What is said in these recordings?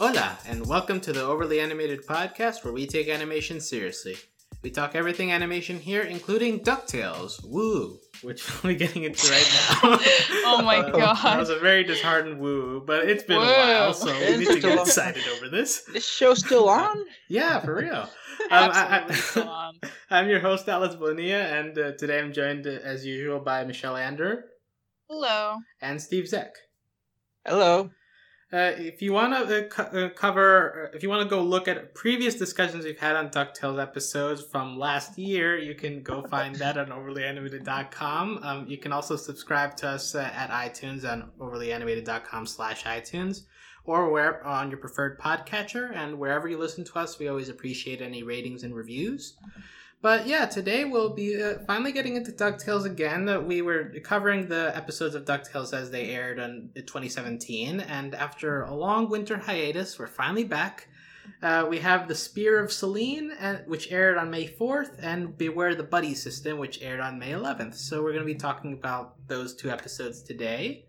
Hola, and welcome to the Overly Animated Podcast where we take animation seriously. We talk everything animation here, including DuckTales. Woo! Which we're getting into right now. Oh my Uh, god. That was a very disheartened woo, but it's been Woo. a while, so we need to get excited over this. This show's still on? Yeah, for real. Um, I, Absolutely still I, on. I'm your host, Alice Bonilla, and uh, today I'm joined, uh, as usual, by Michelle Ander Hello. and Steve Zeck. Hello. Uh, if you want to uh, co- uh, cover, uh, if you want to go look at previous discussions we've had on DuckTales episodes from last year, you can go find that on overlyanimated.com. Um, you can also subscribe to us uh, at iTunes on overlyanimated.com slash iTunes or where on your preferred podcatcher. And wherever you listen to us, we always appreciate any ratings and reviews. But yeah, today we'll be uh, finally getting into DuckTales again. Uh, we were covering the episodes of DuckTales as they aired in 2017, and after a long winter hiatus, we're finally back. Uh, we have The Spear of Selene, uh, which aired on May 4th, and Beware the Buddy System, which aired on May 11th. So we're going to be talking about those two episodes today.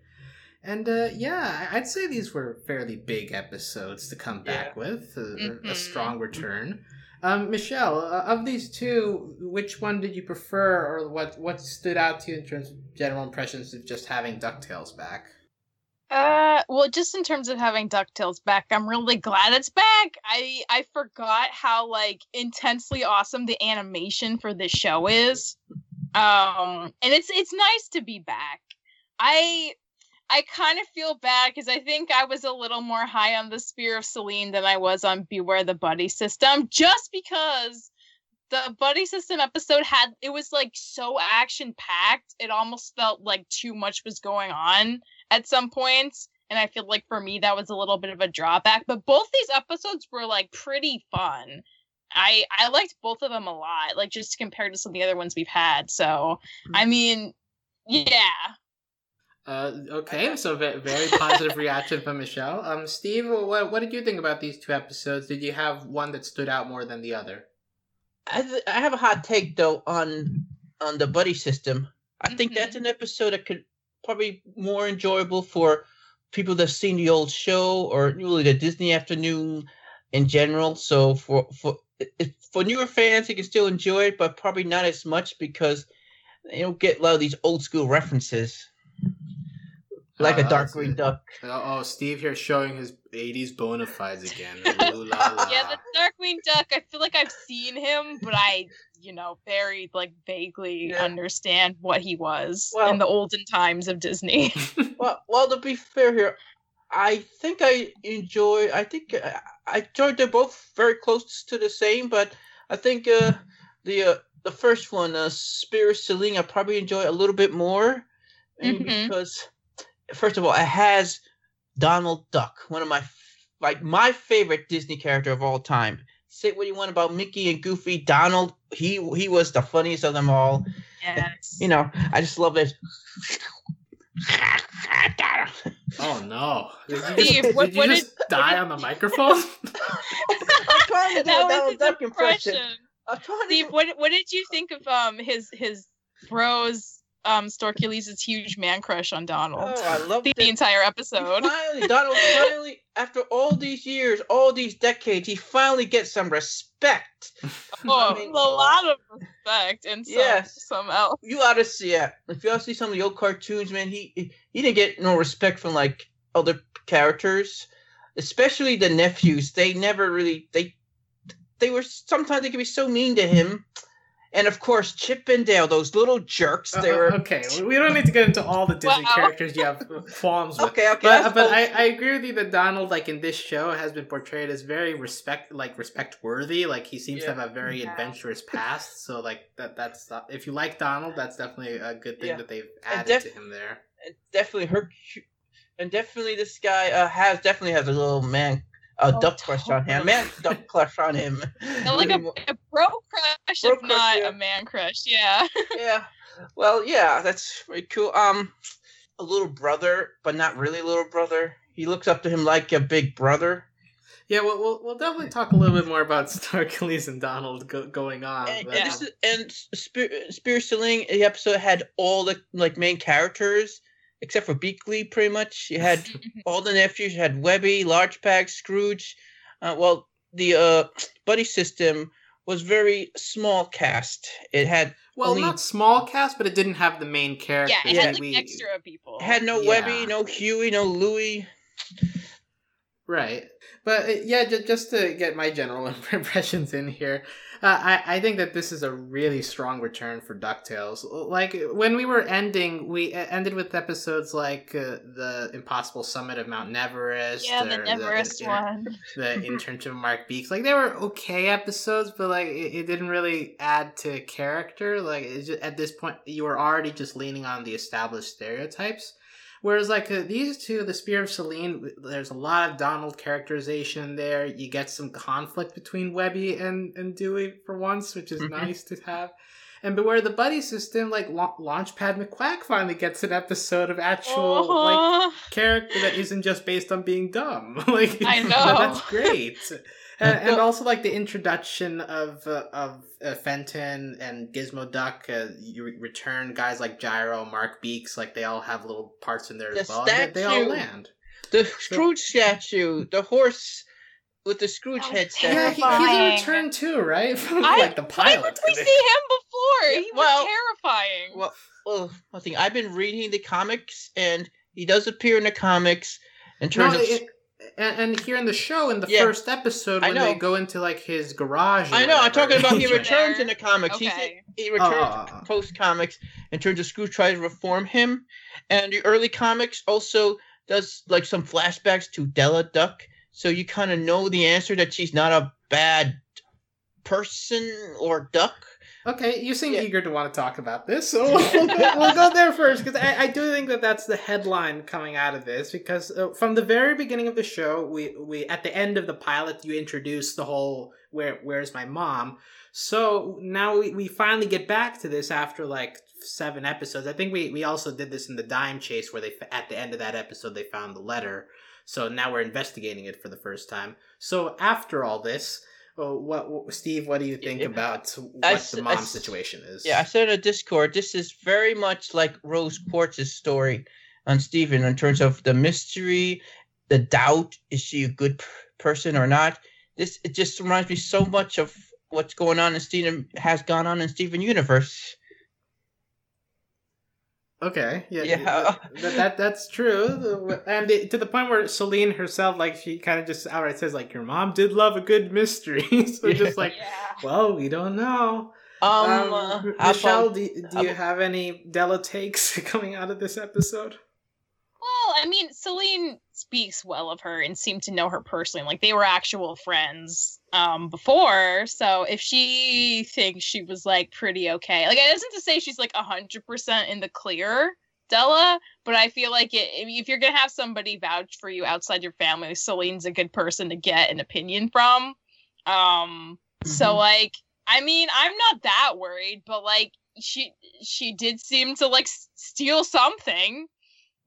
And uh, yeah, I'd say these were fairly big episodes to come back with, a, a Mhm. strong return. Um, Michelle, uh, of these two, which one did you prefer, or what what stood out to you in terms of general impressions of just having Ducktales back? Uh, well, just in terms of having Ducktales back, I'm really glad it's back. I I forgot how like intensely awesome the animation for this show is. Um, and it's it's nice to be back. I I kind of feel bad because I think I was a little more high on the Spear of Selene than I was on Beware the Buddy System, just because the buddy system episode had it was like so action packed it almost felt like too much was going on at some points and i feel like for me that was a little bit of a drawback but both these episodes were like pretty fun. I i liked both of them a lot like just compared to some of the other ones we've had so hmm. i mean yeah Uh, okay, so very positive reaction from Michelle. Um, Steve, what what did you think about these two episodes? Did you have one that stood out more than the other? I, th- I have a hot take though on on the buddy system. I think that's an episode that could probably more enjoyable for people that've seen the old show or really the Disney afternoon in general. So for for if, for newer fans, they can still enjoy it, but probably not as much because you don't get a lot of these old school references, like Oh, a dark green it. duck. Oh, oh, Steve here showing his '80s bona fides again. Ooh la la. yeah the darkwing duck i feel like i've seen him but i you know very like vaguely Yeah. understand what he was Well- in the olden times of disney Well, well, to be fair here, I think I enjoy. I think uh, I enjoyed. They're both very close to the same, but I think uh, the uh, the first one, uh, Spirit Selene, I probably enjoy a little bit more, maybe Mhm. because first of all, it has Donald Duck, one of my like my favorite Disney character of all time. Say what you want about Mickey and Goofy, Donald. He he was the funniest of them all. yes You know, I just love this. Oh no! Did you Steve, just, what- did you what just did- die on the microphone? I'm trying to do that was Donald Duck impression. impression. I'm trying to Steve, what what did you think of um his his bros um Storkules' huge man crush on Donald? Oh, I love the, that. entire He episode. Finally, Donald finally, after all these years, all these decades, he finally gets some respect. Oh, I mean- a lot of respect and some Yes. some else. You ought to see it. If you all see some of the old cartoons, man, he he he didn't get no respect from like other characters, especially the nephews. They never really they they were sometimes they could be so mean to him. And of course, Chip and Dale, those little jerks. They Uh, were okay. We don't need to get into all the Disney Wow. characters you have qualms with. okay. Okay, But, but I, I agree with you that Donald, like in this show, has been portrayed as very respect, like respect worthy. Like he seems Yeah. to have a very Yeah. adventurous past. So like that, that's uh, if you like Donald, that's definitely a good thing Yeah. that they've added def- to him there. it definitely hurt you. and definitely this guy uh, has definitely has a little man a Oh, duck crush on him man duck crush on him Yeah, like a, a bro crush, Bro if crush, not yeah. a man crush. Yeah. yeah well yeah that's very cool um a little brother but not really a little brother he looks up to him like a big brother Yeah, we'll, we'll, we'll definitely talk a little bit more about Storkules and Donald go, going on. and, but, and, Yeah. this is, and Spear, Spear Selene the episode had all the like main characters except for Beakley, pretty much. You had all the nephews. You had Webby, Launchpad, Scrooge. Uh, well, the uh, buddy system was very small cast. It had Well, only- not small cast, but it didn't have the main character. Yeah, it had like we- extra people. it had no Yeah. Webby, no Huey, no Louie. Right. But uh, yeah, just to get my general impressions in here, uh, I, I think that this is a really strong return for DuckTales. Like, when we were ending, we ended with episodes like uh, the Impossible Summit of Mount Neverest. yeah, the or Neverest in- one. the internship of Mark Beaks. Like they were okay episodes, but like it, it didn't really add to character. Like just, at this point, you were already just leaning on the established stereotypes. Whereas like uh, these two, the Spear of Selene, there's a lot of Donald characterization there. You get some conflict between Webby and and Dewey for once, which is Mhm. nice to have. And but where the buddy system, like La- Launchpad McQuack, finally gets an episode of actual like character that isn't just based on being dumb. like I know. that's great. And, and also like the introduction of uh, of uh, Fenton and Gizmo Duck, uh, you re- return guys like Gyro, Mark Beaks, like they all have little parts in there as well. and they, they all land. The Scrooge statue, the horse with the Scrooge That was head Yeah, he, statue. he's a return too, right? From I, like the why would we I think. see him before? Yeah, he well- was terrifying. Well, well, one thing I've been reading the comics, and he does appear in the comics in No, terms of. it- and, and here in the show, in the Yeah. first episode, I when they go into like his garage. I know. I'm talking about he returns in the comics. Okay. He's, he returns uh, uh, uh, Oh, oh, oh. post comics in terms of Scrooge tries to reform him, and the early comics also does like some flashbacks to Della Duck, so you kind of know the answer that she's not a bad person or duck. Okay, you seem Yeah. eager to want to talk about this, so we'll go, we'll go there first because I, I do think that that's the headline coming out of this. Because uh, from the very beginning of the show, we we at the end of the pilot, you introduce the whole where where's my mom. So now we, we finally get back to this after like seven episodes. I think we we also did this in the dime chase where they at the end of that episode they found the letter. So now we're investigating it for the first time. So after all this. Uh, what, what Steve? What do you think Yeah. about what I the mom s- situation is? Yeah, I said in Discord, this is very much like Rose Quartz's story on Steven in terms of the mystery, the doubt: is she a good p- person or not? This it just reminds me so much of what's going on in Steven has gone on in Steven Universe. Okay. Yeah. Yeah. That, that that's true, and it, to the point where Selene herself, like, she kind of just outright says, like, your mom did love a good mystery. so Yeah. just like, yeah. well, we don't know. Um, Um, uh, Michelle, do, do you have any Della takes coming out of this episode? Well, I mean, Selene speaks well of her and seemed to know her personally. Like they were actual friends um before. So if she thinks she was like pretty okay, like it isn't to say she's like a hundred percent in the clear, Della. But I feel like it, if you're gonna have somebody vouch for you outside your family, Selene's a good person to get an opinion from. Um. So Mhm. like, I mean, I'm not that worried, but like she she did seem to like steal something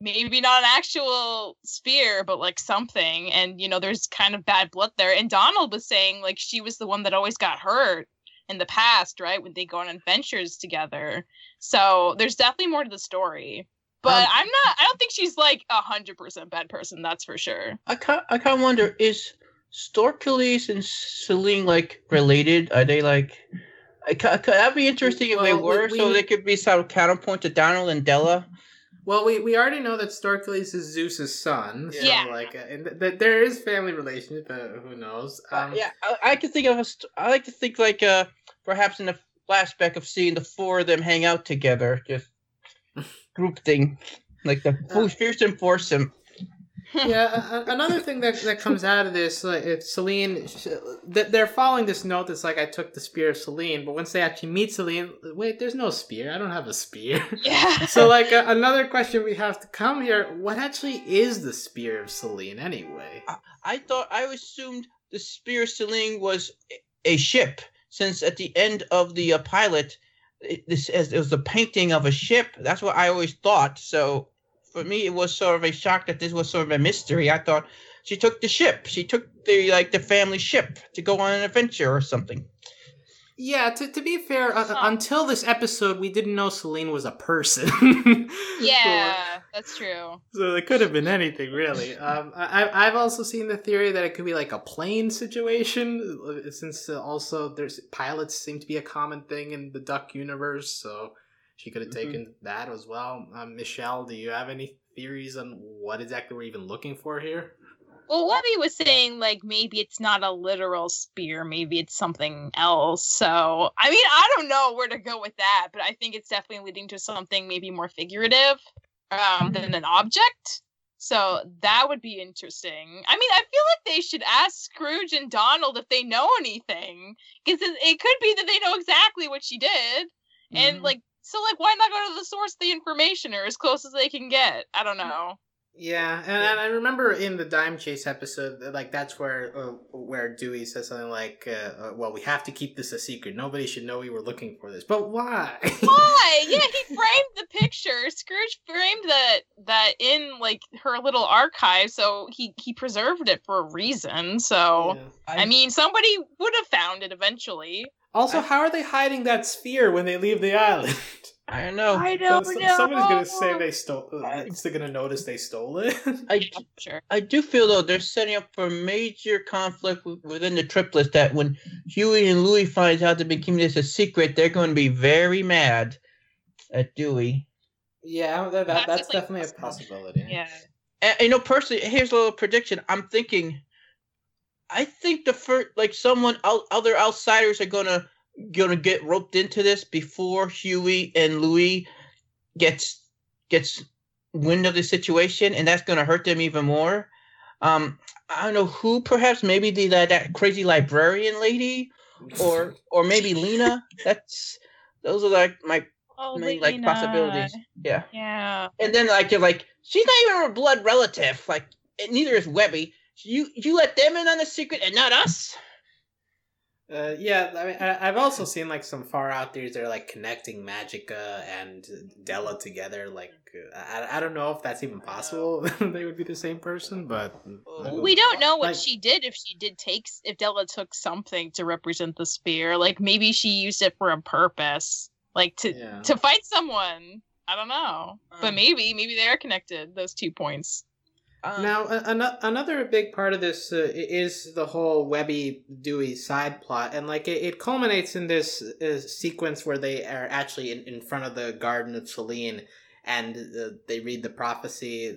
maybe not an actual spear, but like something. And you know, there's kind of bad blood there. And Donald was saying like she was the one that always got hurt in the past, right? When they go on adventures together. So there's definitely more to the story. But Um, I'm not. I don't think she's like a hundred percent bad person. That's for sure. I kind I kind of wonder is Storkules and Selene like related? Are they like? I ca- ca- that'd be interesting if they Well, we- were, so we- they could be some counterpoint to Donald and Della. Well, we, we already know that Storkules is Zeus's son. So Yeah. like, uh, and th- th- there is family relationship, but who knows? Uh, Um, yeah, I, I could think of a. St- I like to think like uh perhaps in the flashback of seeing the four of them hang out together, just group thing, like the Uh, fearsome foursome. yeah, a- a- another thing that, that comes out of this, like, if Selene, sh- th- they're following this note that's like, I took the spear of Selene, but once they actually meet Selene, wait, there's no spear. I don't have a spear. Yeah. so, like, uh, another question we have to come here what actually is the spear of Selene anyway? I thought I assumed the spear of Selene was a- a ship, since at the end of the uh, pilot, it, this as it was a painting of a ship. That's what I always thought. So for me, it was sort of a shock that this was sort of a mystery. I thought she took the ship. She took the like the family ship to go on an adventure or something. Yeah, to, to be fair, uh, Huh. until this episode, we didn't know Selene was a person. Yeah, that's true. So it could have been anything, really. Um, I, I've also seen the theory that it could be like a plane situation, uh, since uh, also there's pilots seem to be a common thing in the Duck universe. So she could have Mhm. taken that as well. Um, Michelle, do you have any theories on what exactly we're even looking for here? Well, Webby was saying like maybe it's not a literal spear, maybe it's something else. So, I mean, I don't know where to go with that, but I think it's definitely leading to something maybe more figurative um, than an object. So that would be interesting. I mean, I feel like they should ask Scrooge and Donald if they know anything, because it, it could be that they know exactly what she did, and Mhm. like, so like, why not go to the source of the information or as close as they can get? I don't know. Yeah, and, and I remember in the Dime Chase episode, like that's where uh, where Dewey says something like, uh, uh, "Well, we have to keep this a secret. Nobody should know we were looking for this." But why? Why? Yeah, he framed the picture. Scrooge framed that that in like her little archive, so he he preserved it for a reason. So Yeah. I mean, somebody would have found it eventually. Also, I- how are they hiding that sphere when they leave the island? I don't know. I don't so- know. Somebody's gonna say they stole. Uh, I- it's gonna notice they stole it. I, Sure. I do feel though they're setting up for major conflict within the triplets. That when Huey and Louie finds out they've been keeping this a secret, they're going to be very mad at Dewey. yeah, that, that, That's that's like definitely a possible. possibility. Yeah. And, you know, personally, here's a little prediction. I'm thinking, I think the first, like someone out, other outsiders are gonna gonna get roped into this before Huey and Louis gets gets wind of the situation, and that's gonna hurt them even more. Um, I don't know who, perhaps maybe the that, that crazy librarian lady, or or maybe Lena. That's those are like my Oh, many like possibilities. Yeah. Yeah. And then like you're like, she's not even a blood relative. Like neither is Webby. You you let them in on the secret and not us. Uh, yeah, I mean, I, I've also seen like some far out theories that are like connecting Magica and Della together. Like, uh, I, I don't know if that's even possible. they would be the same person, but. We don't know what Like- she did if she did take if Della took something to represent the spear. Like maybe she used it for a purpose, like to yeah. to fight someone. I don't know, but Um, maybe maybe they are connected. Those two points. Um, Now, a- ano- another big part of this uh, is the whole Webby Dewey side plot, and like it, it culminates in this uh, sequence where they are actually in, in front of the Garden of Selene, and uh, they read the prophecy.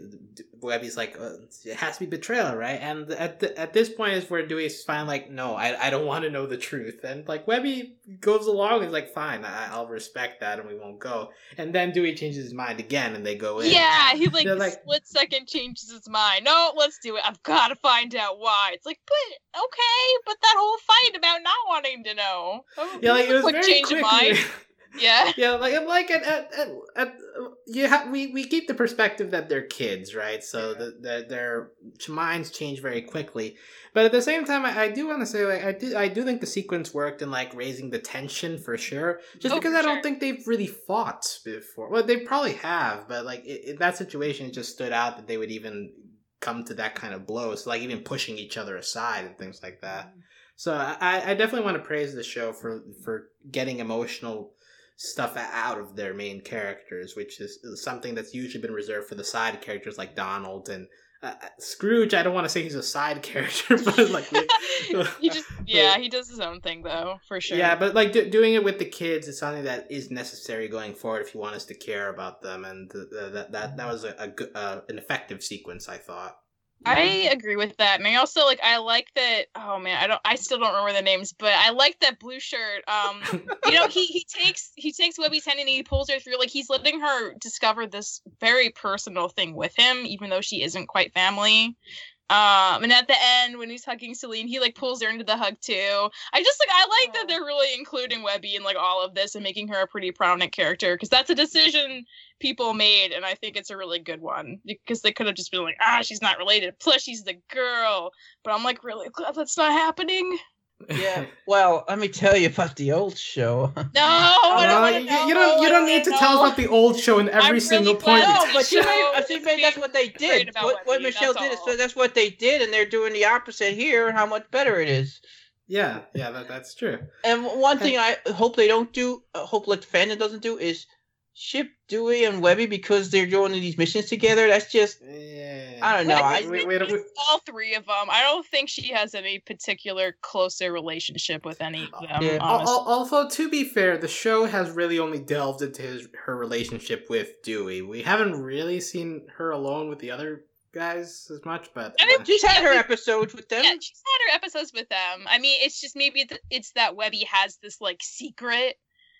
Webby's like, uh, "It has to be betrayal, right?" And at the, at this point is where Dewey's finally like, "No, I, I don't want to know the truth," and like Webby goes along, is like, "Fine, I, I'll respect that, and we won't go." And then Dewey changes his mind again, and they go in. Yeah, he like, like- split second changes his mind. No, let's do it. I've got to find out why. It's like, but okay, but that whole fight about not wanting to know. Yeah, like it was quick very change quick. of mind. Yeah. yeah, like I'm like at, at, at, at you have we we keep the perspective that they're kids, right? So Yeah. that the, their minds change very quickly. But at the same time, I, I do want to say like I do I do think the sequence worked in like raising the tension for sure. Just Oh, because I don't think they've really fought before. Well, they probably have, but like i in that situation, it just stood out that they would even come to that kind of blow. So like even pushing each other aside and things like that. Mm. So I, I definitely want to praise the show for for getting emotional stuff out of their main characters, which is something that's usually been reserved for the side characters like Donald and uh, Scrooge. I don't want to say he's a side character, but like he just yeah, he does his own thing though, for sure. yeah, but like do, doing it with the kids is something that is necessary going forward if you want us to care about them, and th- th- that that that was a, a good, uh, an effective sequence, I thought. I agree with that, and I also like I like that. Oh man, I don't. I still don't remember the names, but I like that blue shirt. Um, you know, he he takes he takes Webby's hand and he pulls her through. Like he's letting her discover this very personal thing with him, even though she isn't quite family. Um, and at the end, when he's hugging Selene, he like pulls her into the hug too. I just like I like that they're really including Webby in like all of this and making her a pretty prominent character because that's a decision people made, and I think it's a really good one because they could have just been like, ah, she's not related. Plus, she's the girl. But I'm like really glad that's not happening. Yeah. Well, let me tell you about the old show. No, I don't Well, you, know. you don't you don't need to wanna tell us about the old show in every I'm single really point. no, but you show may, I think that's what they did. about What, what Michelle that's did is so that's what they did, and they're doing the opposite here. How much better it is. Yeah, yeah, that, that's true. And one thing I hope they don't do, uh, hope like the fandom doesn't do, is ship Dewey and Webby because they're doing these missions together. That's just Yeah. I don't know. But I, it's we- been we- we- all three of them. I don't think she has any particular closer relationship with any of them. Yeah. Al- honestly. al- Although to be fair, the show has really only delved into his her relationship with Dewey. We haven't really seen her alone with the other guys as much, but I mean, uh, she's had her Yeah, episodes with them. Yeah, she's had her episodes with them. I mean, it's just maybe it's that Webby has this like secret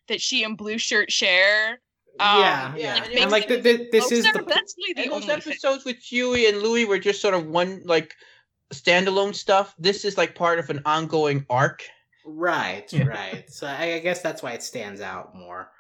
that she and Blue Shirt share. Um, yeah, yeah, yeah, and and like makes th- th- this is closer, the but that's really the those only thing. episodes with Huey and Louie were just sort of one like standalone stuff. This is like part of an ongoing arc. Right, Yeah. right. So I, I guess that's why it stands out more.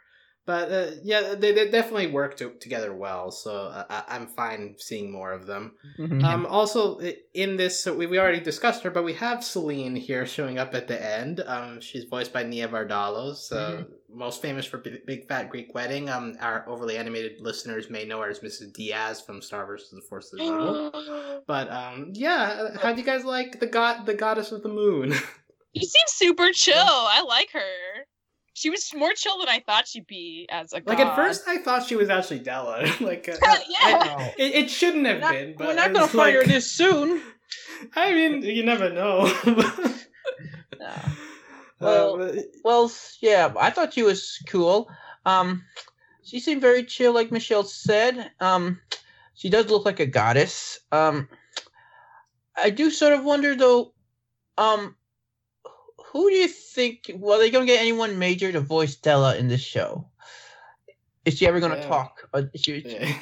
But uh, yeah, they, they definitely work to, together well. So uh, I, I'm fine seeing more of them. Um, also, in this, so we, we already discussed her, but we have Selene here showing up at the end. Um, she's voiced by Nia Vardalos, so most famous for Big, Big Fat Greek Wedding. Um, our overly animated listeners may know her as Mrs. Diaz from Star vs. the Forces of Evil. But um, yeah, how do you guys like the god, the goddess of the moon? She seems super chill. I like her. She was more chill than I thought she'd be as a girl. like god. at first, I thought she was actually Della. like, uh, Yeah. I- it, it shouldn't have Not- been. But we're not gonna it's find her like- this soon. I mean, you never know. Well, Uh, Well, yeah, I thought she was cool. Um, she seemed very chill, like Michelle said. Um, she does look like a goddess. Um, I do sort of wonder though. Um, who do you think? Well, are they gonna get anyone major to voice Della in this show? Is she ever gonna Yeah. talk? Uh, or is she, yeah.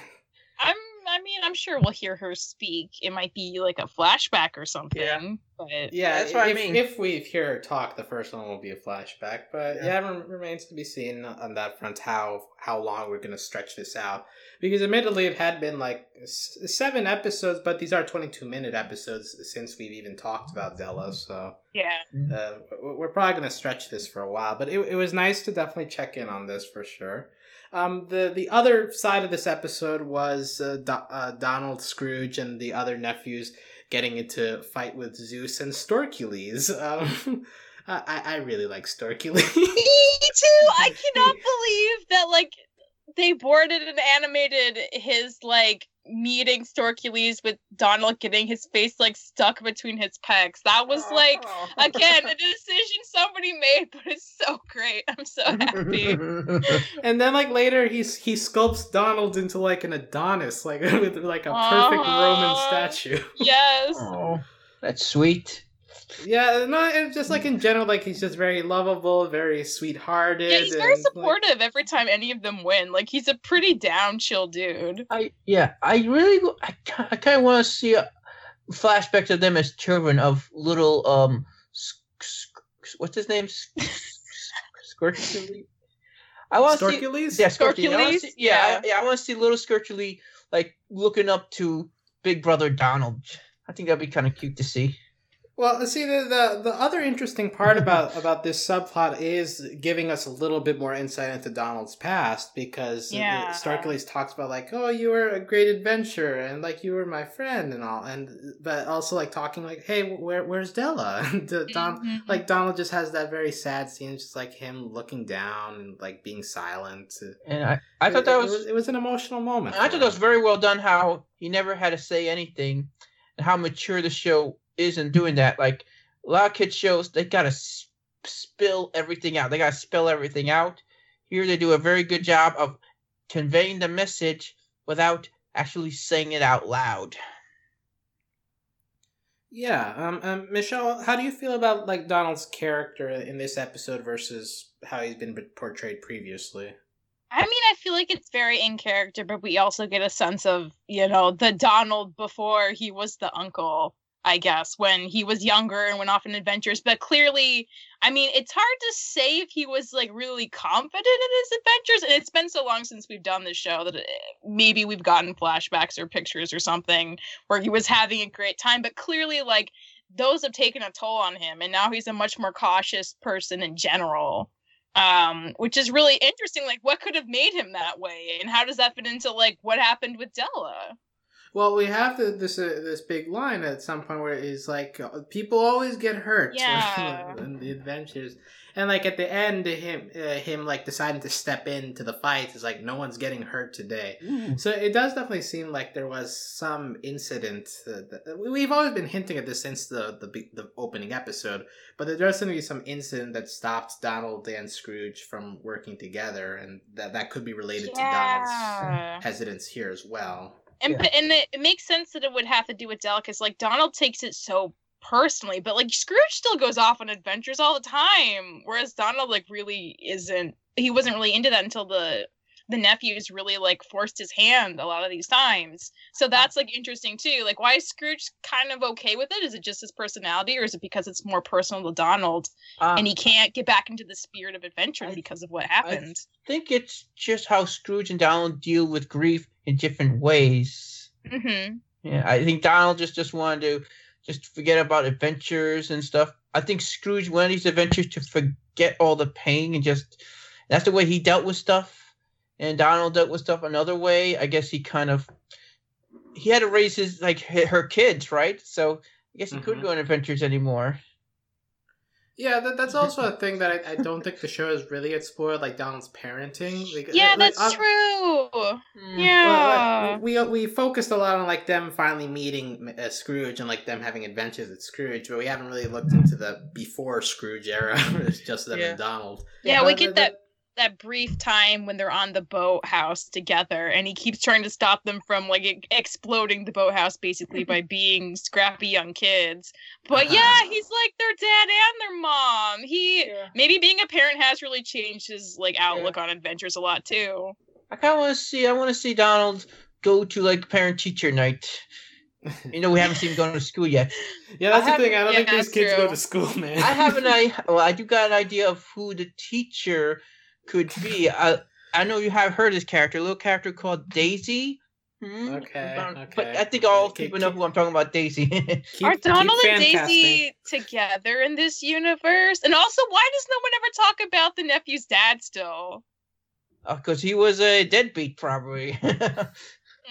I'm. I mean, I'm sure we'll hear her speak. It might be like a flashback or something. Yeah. But Yeah, That's what I if, mean. If we hear her talk, the first one will be a flashback. But Yeah. yeah, it rem- remains to be seen on that front how how long we're gonna stretch this out. Because admittedly, it had been like s- seven episodes, but these are twenty two minute episodes since we've even talked about Della. So yeah, uh, we're probably gonna stretch this for a while. But it, it was nice to definitely check in on this for sure. Um, the the other side of this episode was uh, Do- uh, Donald Scrooge and the other nephews getting into fight with Zeus and Storkules. Um, I I really like Storkules. me too. I cannot believe that like they boarded and animated his like meeting Storkules with Donald getting his face like stuck between his pecs. That was oh. like again a decision somebody made, but it's so great. I'm so happy. and then like later he's he sculpts Donald into like an Adonis, like with like a perfect Roman statue. yes. oh, that's sweet. Yeah, no, it's just like in general, like he's just very lovable, very sweethearted. Yeah, he's very and, like- supportive every time any of them win. Like he's a pretty down chill dude. I yeah, I really I, I kind of want to see uh, flashbacks of them as children of little um s- s- what's his name S- s- I want to see yeah Skirtly. I wanna Skorkules? see- Yeah, Yeah. I, yeah, I want to see little Skirtly like looking up to Big Brother Donald. I think that'd be kind of cute to see. Well, see, the, the the other interesting part about about this subplot is giving us a little bit more insight into Donald's past because Yeah. Storkules talks about like, oh, you were a great adventurer and like you were my friend and all, and but also like talking like, hey, where where's Della? And the Don Mhm. like Donald just has that very sad scene, just like him looking down and like being silent. And I, I thought It- that it, was, it was an emotional moment. I thought that was very well done. How he never had to say anything, and how mature the show is in doing that. Like a lot of kids shows, they gotta s- spill everything out. They gotta spell everything out. Here they do a very good job of conveying the message without actually saying it out loud. Yeah, um, um, Michelle, how do you feel about like Donald's character in this episode versus how he's been portrayed previously? I mean, I feel like it's very in character, but we also get a sense of, you know, the Donald before he was the uncle, I guess, when he was younger and went off on adventures. But clearly, I mean, it's hard to say if he was like really confident in his adventures. And it's been so long since we've done this show that maybe we've gotten flashbacks or pictures or something where he was having a great time. But clearly, like, those have taken a toll on him. And now he's a much more cautious person in general um which is really interesting like what could have made him that way and how does that fit into like what happened with della Well, we have the, this uh, this big line at some point where it's like uh, people always get hurt Yeah. in the adventures, and like at the end, him uh, him like deciding to step into the fight is like no one's getting hurt today. Ooh. So it does definitely seem like there was some incident. Uh, that, we've always been hinting at this since the, the the opening episode, but there does seem to be some incident that stopped Donald and Scrooge from working together, and that that could be related to Donald's hesitance here as well. And Yeah. and it, it makes sense that it would have to do with because like Donald takes it so personally, but like Scrooge still goes off on adventures all the time, whereas Donald like really isn't. He wasn't really into that until the the nephews really like forced his hand a lot of these times. So that's like interesting too. Like why is Scrooge kind of okay with it? Is it just his personality, or is it because it's more personal to Donald Uh, and he can't get back into the spirit of adventure I- because of what happened? I think it's just how Scrooge and Donald deal with grief in different ways. hmm Yeah, I think Donald just just wanted to just forget about adventures and stuff. I think Scrooge wanted these adventures to forget all the pain and just that's the way he dealt with stuff. And Donald dealt with stuff another way. I guess he kind of he had to raise his like her kids, right? So I guess he couldn't Mhm. go on adventures anymore. Yeah, that, that's also a thing that I, I don't think the show has really explored, like Donald's parenting. Like, Yeah, like, that's uh, true. Hmm. Yeah. Well, like, we we focused a lot on like them finally meeting uh, Scrooge and like them having adventures with Scrooge, but we haven't really looked into the before Scrooge era. it's just them Yeah. and Donald. Yeah, we get the- that that brief time when they're on the boathouse together, and he keeps trying to stop them from like e- exploding the boathouse, basically by being scrappy young kids. But yeah, Uh-huh. he's like their dad and their mom. He Yeah. maybe being a parent has really changed his like outlook on adventures a lot too. I kind of want to see. I want to see Donald go to like parent teacher night. You know, we haven't seen him going to school yet. Yeah, that's I the thing. I don't yeah, think these kids true. go to school, man. I have an idea. Well, I do got an idea of who the teacher could be. I I know you have heard this character, a little character called Daisy. Hmm? Okay, Um, But. I think all Okay, people know keep- who I'm talking about, Daisy. Keep- Are Donald and fan casting. Daisy together in this universe? And also, why does no one ever talk about the nephew's dad still? Because he was a deadbeat, probably.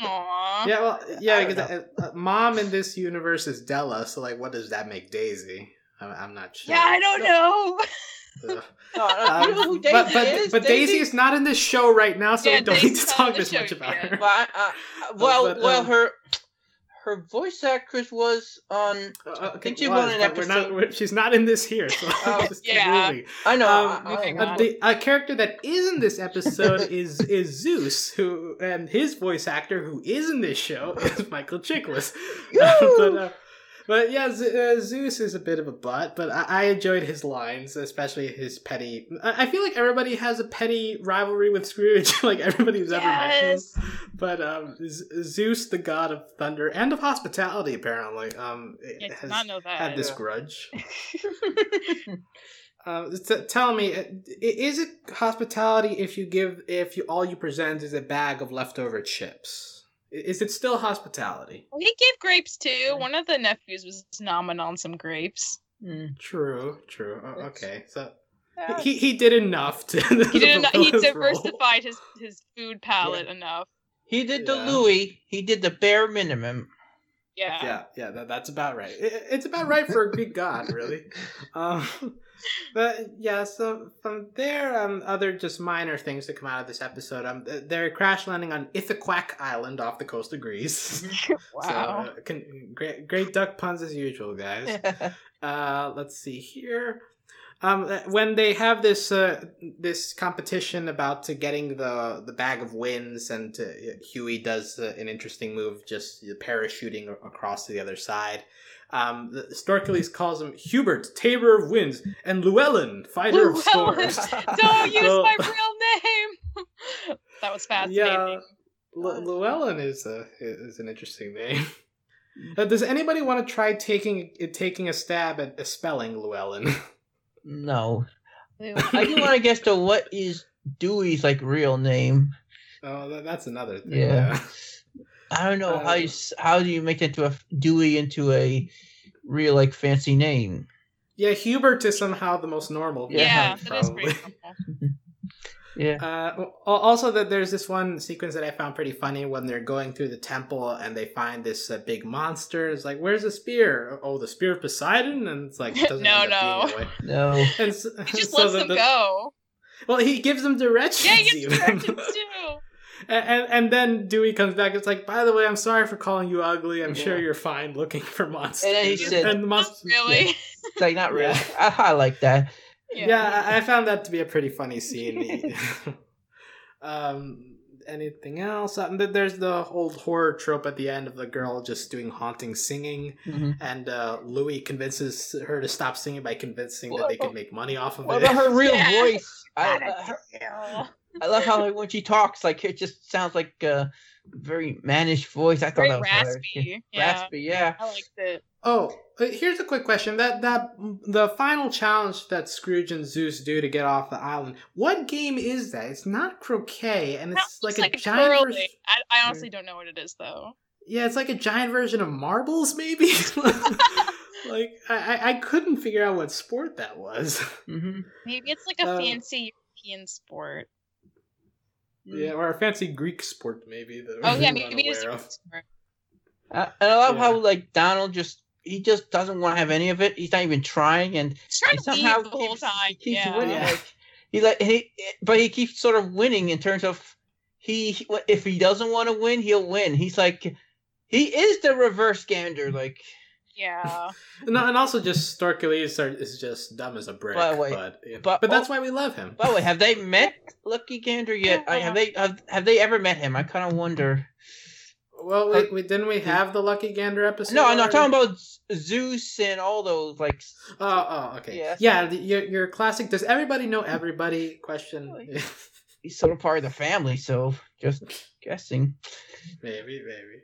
Aww. Yeah, well, yeah, because uh, uh, mom in this universe is Della, so like, what does that make Daisy? I'm, I'm not sure. Yeah, I don't know. Ugh. no, you know who Um, Daisy but but, is? but Daisy is not in this show right now, so Yeah, we don't need to talk this show much about her. Well, I, I, well, but, well, um, her her voice actress was on. Uh, I think she was, an but we're not- episode. we're- she's not in this here, so Oh, yeah. moving. I know. Um, I- I- The, a character that is in this episode is is Zeus, who and his voice actor who is in this show is Michael Chiklis. but uh, but yeah, Z- uh, Zeus is a bit of a butt, but I, I enjoyed his lines, especially his petty. I, I feel like everybody has a petty rivalry with Scrooge, like everybody who's ever met him. But um, Z- Zeus, the god of thunder and of hospitality, apparently, um, I has not know that. had this grudge. Uh, t- tell me, uh, is it hospitality if you give if you all you present is a bag of leftover chips? I- Is it still hospitality? He gave grapes too. One of the nephews was nomming on some grapes. Mm. True, true. Oh, That's- okay, so Yeah. he he did enough to. He didn't. fulfill He his role. diversified his his food palette enough. He did the Louis. He did the bare minimum. Yeah. Yeah, yeah, that, that's about right. It, it's about right for a Greek god, really. Um, but yeah, so from there, um, other just minor things that come out of this episode. Um, they're crash landing on Ithaquack Island off the coast of Greece. Wow. So, uh, con- great, great duck puns as usual, guys. Uh, let's see here. Um, uh, when they have this uh, this competition about to getting the the bag of wins, and uh, Huey does uh, an interesting move, just parachuting across to the other side. Um, calls him Hubert, Tabor of Winds, and Llewellyn, Fighter of Llewellyn. Storms. Don't use So- my real name. that was fascinating. Yeah, L- Llewellyn is a is an interesting name. Uh, does anybody want to try taking taking a stab at spelling Llewellyn? No. I do want to guess though. What is Dewey's like real name? Oh, that, that's another thing. Yeah. I don't know how Uh, you how do you make that into a Dewey into a real like fancy name? Yeah, Hubert is somehow the most normal. Yeah, one, that is pretty normal. Yeah. Uh, also, that there's this one sequence that I found pretty funny when they're going through the temple and they find this uh, big monster. It's like, "Where's the spear? Oh, the spear of Poseidon!" And it's like, it doesn't No, end up no. that. No. And s- He just so lets them the- go. Well, he gives them directions. Yeah, he gets even. directions too. and, and and then Dewey comes back. It's like, by the way, I'm sorry for calling you ugly. I'm sure you're fine looking for monsters. And then he said- and the monsters, Really? It's like not really. Yeah. I, I like that. Yeah, I, I found that to be a pretty funny scene. um, anything else? Um, there's the old horror trope at the end of the girl just doing haunting singing, hmm and uh, Louis convinces her to stop singing by convincing that they can make money off of What it. about her real Yeah. voice? I, I, her- I love how like, when she talks, like it just sounds like a very mannish voice. I thought Very that was raspy. Yeah. Raspy, yeah. I liked it. Oh, uh, here's a quick question. That that the final challenge that Scrooge and Zeus do to get off the island. What game is that? It's not croquet, and it's Sounds like a giant. curling. version- I, I honestly don't know what it is though. Yeah, it's like a giant version of marbles, maybe. like I, I- I couldn't figure out what sport that was. hmm Maybe it's like a Uh, fancy European sport. yeah, or a fancy Greek sport, maybe. That Oh yeah, maybe it's a unaware European of. sport. And I love Yeah. how like Donald just he just doesn't want to have any of it. He's not even trying, and He's trying to somehow the whole time. he keeps yeah. winning. Yeah. Like he like he, but he keeps sort of winning in terms of he if he doesn't want to win, he'll win. He's like he is the reverse gander. Like Yeah. No, and also just Storkules are- is just dumb as a brick. By the way- but yeah. but- but, that's oh, why we love him. by the way, have they met Lucky Gander yet? I, have they have, have they ever met him? I kind of wonder. Well, we, we didn't we have the Lucky Gander episode? No, I'm not talking about Zeus and all those like. Oh, oh, okay. Yeah, Yeah, the, your your classic. Does everybody know everybody? Question. He's sort of part of the family, so just guessing. maybe, maybe.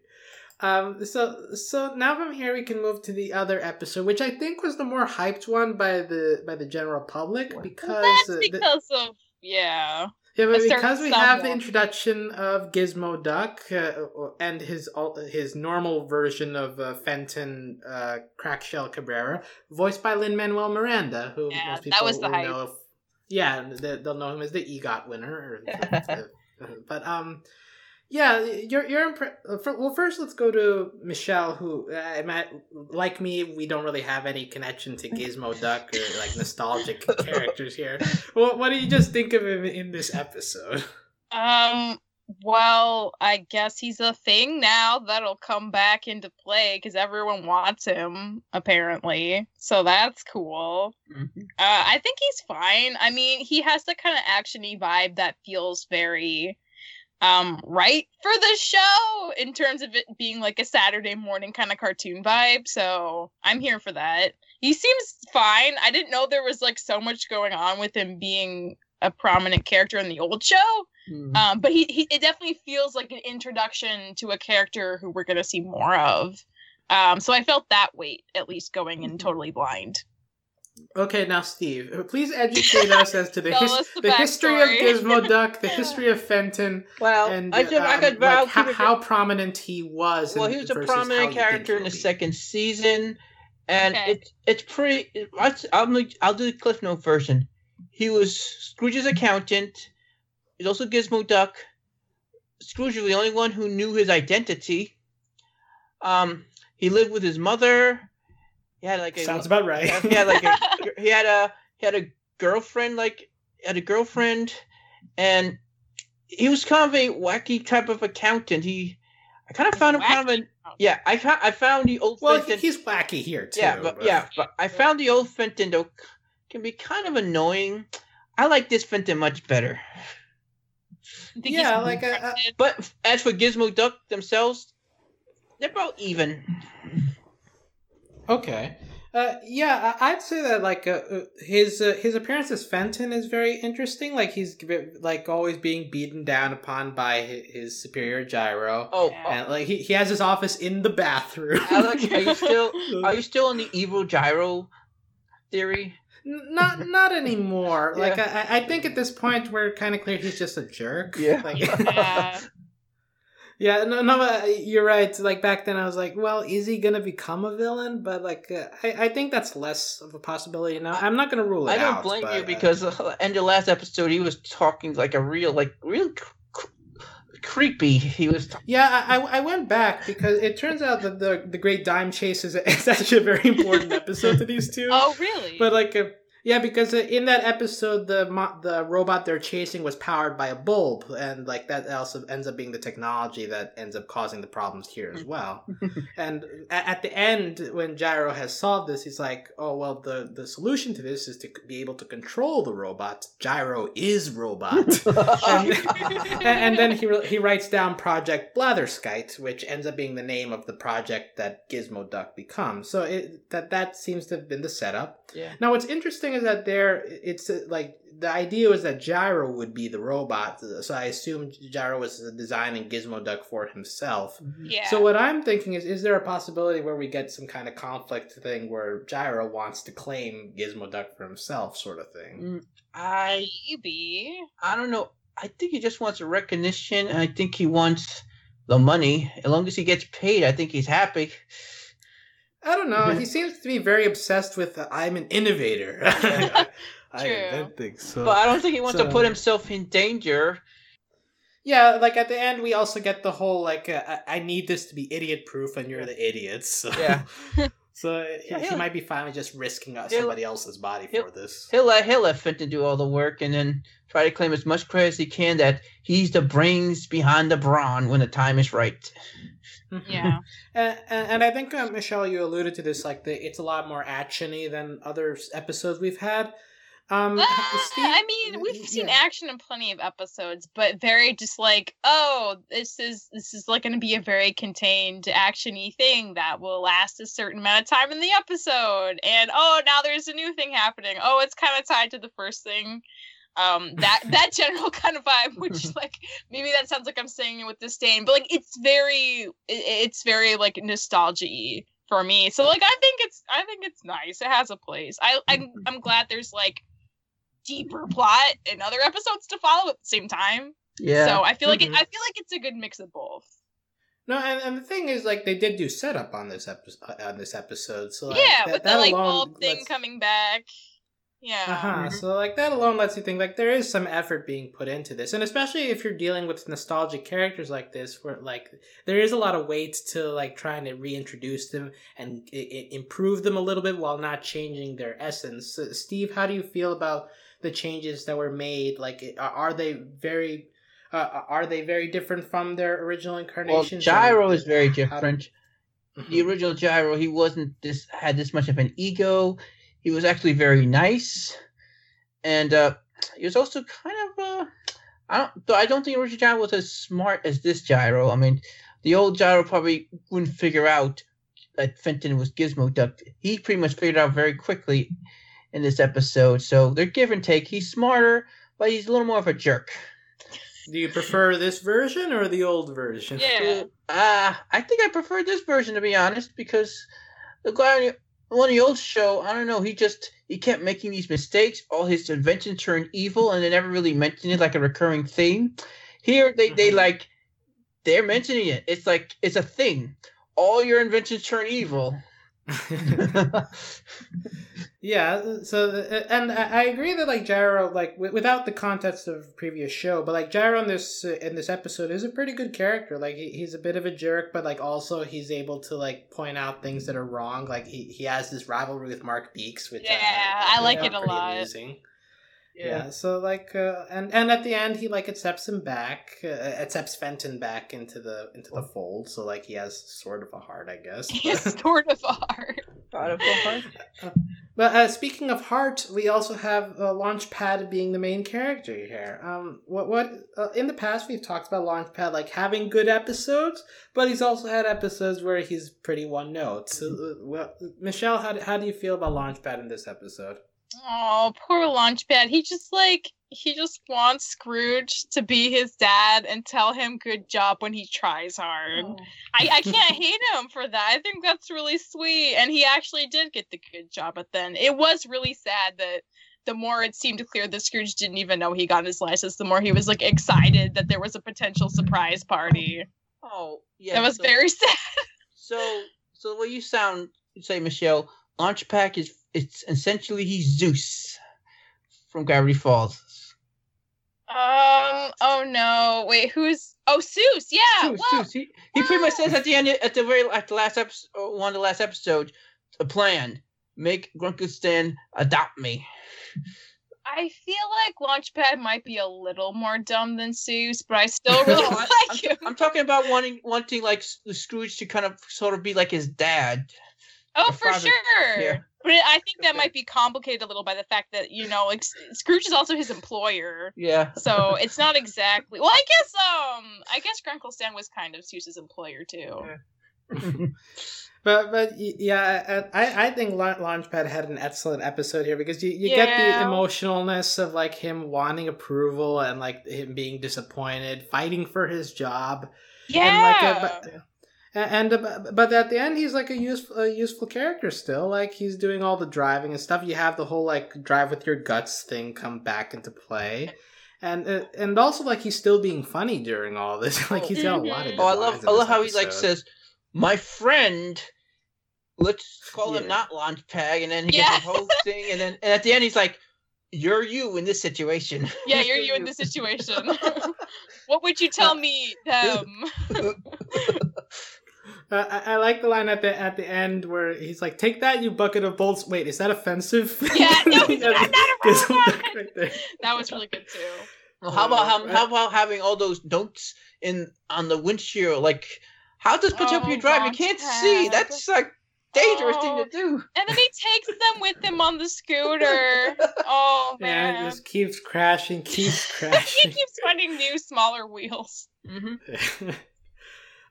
Um. So so now from here we can move to the other episode, which I think was the more hyped one by the by the general public because That's uh, the- because of yeah. Yeah, but because we have the introduction of Gizmo Duck uh, and his his normal version of uh, Fenton uh, Crackshell Cabrera, voiced by Lin Manuel Miranda, who Yeah, most that people was the hype. know. If, yeah, they, they'll know him as the EGOT winner. Or, but um, yeah, you're you're impre- uh, well. First, let's go to Michelle, who uh, Matt, like me, we don't really have any connection to Gizmo Duck or like nostalgic characters here. What what do you just think of him in this episode? Um. Well, I guess he's a thing now that'll come back into play because everyone wants him apparently. So that's cool. Mhm. Uh, I think he's fine. I mean, he has the kind of actiony vibe that feels very um right for the show in terms of it being like a Saturday morning kind of cartoon vibe. So I'm here for that. He seems fine. I didn't know there was like so much going on with him being a prominent character in the old show. Mhm. Um, but he, he it definitely feels like an introduction to a character who we're gonna see more of. Um, so I felt that weight at least going in totally blind. Okay, now Steve, uh, please educate us as to the, his- the the history of. Gizmo Duck, the history of Fenton, Well, and I, just, I um, could like, how, for- how prominent he was. well, and- he was a prominent character in the be. second season, and Okay. it's it's pretty. I'll, I'll I'll do the Cliff Note version. He was Scrooge's accountant. He's also Gizmo Duck. Scrooge was the only one who knew his identity. Um, he lived with his mother. He had like a Sounds about right. he had like a, he had a he had a girlfriend like had a girlfriend and he was kind of a wacky type of accountant he i kind of found him kind of a yeah i i found the old well, Fenton, he's wacky here too. yeah but yeah but i found the old fenton though can be kind of annoying i like this fenton much better Yeah, like, a, uh, interested. but as for gizmo duck themselves they're about even Okay. Uh, yeah, I- I'd say that like uh, uh, his uh, his appearance as Fenton is very interesting. Like he's like always being beaten down upon by hi- his superior Gyro, oh Yeah. and like he, he has his office in the bathroom. Alex, are you still are you still on the evil gyro theory not not anymore. Yeah. Like I, I think at this point we're kind of clear he's just a jerk. Yeah. Like, Yeah. Yeah, no, no, uh, you're right. Like back then, I was like, well, is he gonna become a villain? But like, uh, I, I think that's less of a possibility now. I'm not gonna rule it out. I don't out, blame but, you uh, because uh, in the last episode he was talking like a real, like real cr- cr- creepy. He was. T- Yeah, I, I went back because it turns out that the the Great Dime Chase is, is actually a very important episode to these two. Oh, really? But like, uh, yeah, because in that episode, the mo- the robot they're chasing was powered by a bulb, and like that also ends up being the technology that ends up causing the problems here as mm-hmm. well. and at the end, when Gyro has solved this, he's like, "Oh well, the the solution to this is to be able to control the robot. Gyro is robot." and, and, and then he he writes down Project Blatherskite, which ends up being the name of the project that Gizmo Duck becomes. So it, that that seems to have been the setup. yeah. Now, what's interesting is that there, it's uh, like the idea was that Gyro would be the robot. So I assume Gyro was designing Gizmo Duck for himself. yeah. So what I'm thinking is, is there a possibility where we get some kind of conflict thing where Gyro wants to claim Gizmo Duck for himself, sort of thing? Mm, I Maybe. I don't know. I think he just wants a recognition. and I think he wants the money. As long as he gets paid, I think he's happy. I don't know. he seems to be very obsessed with uh, I'm an innovator. I, I True. invent things. So. But I don't think he wants to put himself in danger. Yeah, like at the end, we also get the whole like, uh, I I need this to be idiot proof, and you're the idiots. So, Yeah. so he, Yeah, he might be finally just risking uh, somebody else's body he'll- for this. He'll let he'll let Fenton do all the work and then try to claim as much credit as he can that he's the brains behind the brawn when the time is right. Yeah. and, and, and I think uh, Michelle, you alluded to this. Like, the, it's a lot more actiony than other episodes we've had. Um, Ah, Steve- I mean, we've seen yeah. action in plenty of episodes, but very just like, oh, this is this is like going to be a very contained actiony thing that will last a certain amount of time in the episode, and oh, now there's a new thing happening. Oh, it's kind of tied to the first thing. Um, that that general kind of vibe, which like maybe that sounds like I'm saying it with disdain, but like it's very it's very like nostalgia for me. So like I think it's I think it's nice. It has a place. I I'm, I'm glad there's like deeper plot and other episodes to follow at the same time. Yeah. So I feel like it, Mhm. I feel like it's a good mix of both. No, and, and the thing is, like, they did do setup on this episode. On this episode, so like, yeah, that- with the that like alone bulb thing lets- coming back. Yeah. Uh-huh. So like that alone lets you think like there is some effort being put into this, and especially if you're dealing with nostalgic characters like this, where like there is a lot of weight to like trying to reintroduce them and I- I- improve them a little bit while not changing their essence. So, Steve, how do you feel about the changes that were made? Like, are are they very uh, are they very different from their original incarnations? well, incarnations? Gyro And is very how do- different. Mhm. The original Gyro, he wasn't this had this much of an ego. He was actually very nice, and uh, he was also kind of uh, I don't though I don't think Richard Gyro was as smart as this Gyro. I mean, the old Gyro probably wouldn't figure out that Fenton was Gizmo Duck. He pretty much figured out very quickly in this episode. So they're give and take. He's smarter, but he's a little more of a jerk. Do you prefer this version or the old version? Yeah. Uh, I think I prefer this version to be honest because the guy on the, the old show, I don't know, he just he kept making these mistakes. All his inventions turned evil, and they never really mentioned it like a recurring theme. Here, they they Mhm. like they're mentioning it. It's like it's a thing. All your inventions turn evil. Yeah, so and I I agree that like Gyro, like w- without the context of previous show, but like Gyro in this in this episode is a pretty good character. Like he, he's a bit of a jerk, but like also he's able to like point out things that are wrong. Like he, he has this rivalry with Mark Beaks, which Yeah, I find like it a lot. Amusing. Yeah. so like, uh, and and at the end, he like accepts him back, uh, accepts Fenton back into the into the fold. So like, he has sort of a heart, I guess. It's sort of hard. Thought of a heart. But uh, speaking of heart, we also have uh, Launchpad being the main character here. Um, what what uh, in the past we've talked about Launchpad like having good episodes, but he's also had episodes where he's pretty one note. So, uh, well, Michelle, how do, how do you feel about Launchpad in this episode? Oh, poor Launchpad. He just like he just wants Scrooge to be his dad and tell him good job when he tries hard. Oh. I, I can't hate him for that. I think that's really sweet. And he actually did get the good job at then. It was really sad that the more it seemed clear that Scrooge didn't even know he got his license, the more he was like excited that there was a potential surprise party. Oh, yeah. that was so, very sad. So, so way you sound, say Michelle, Launchpad is it's essentially he's Zeus from Gravity Falls. Um. Oh no. Wait. Who's? Oh, Soos. Yeah. Zeus, Zeus. He, he pretty much says at the end, at the very at the last episode, one of the last episodes, a plan: make Grunkle Stan adopt me. I feel like Launchpad might be a little more dumb than Soos, but I still really No, like him. I'm talking about wanting wanting like Scrooge to kind of sort of be like his dad. Oh, for father- sure. yeah. But I think that might be complicated a little by the fact that you know, like Scrooge is also his employer, Yeah. so it's not exactly. Well, I guess um, I guess Grunkle Stan was kind of Soos's employer too. Yeah. But but yeah, I I think Launchpad had an excellent episode here because you, you get the emotionalness of like him wanting approval and like him being disappointed, fighting for his job, Yeah. and like uh, but, and uh, but at the end he's like a useful a useful character still. Like he's doing all the driving and stuff. You have the whole like drive with your guts thing come back into play. And uh, and also like he's still being funny during all this. like he's got a lot of. Mhm. Oh, I love I love how he like says, "My friend." Let's call him Yeah. not Launchpad, and then he Yeah. gets the whole thing, and then and at the end he's like, "You're you in this situation." yeah, you're you in this situation. what would you tell me, them? Uh, I, I like the line at the at the end where he's like, "Take that, you bucket of bolts." Wait, is that offensive? Yeah, no, it's Yeah, not, not a some robot. duck right there. That was really good too. Well, how about how, how about having all those notes in on the windshield? Like, how does this help Oh, you drive? You can't see. That's like dangerous Oh. thing to do. And then he takes them with him on the scooter. Oh Yeah, man. it just keeps crashing, keeps crashing. he keeps finding new, smaller wheels. hmm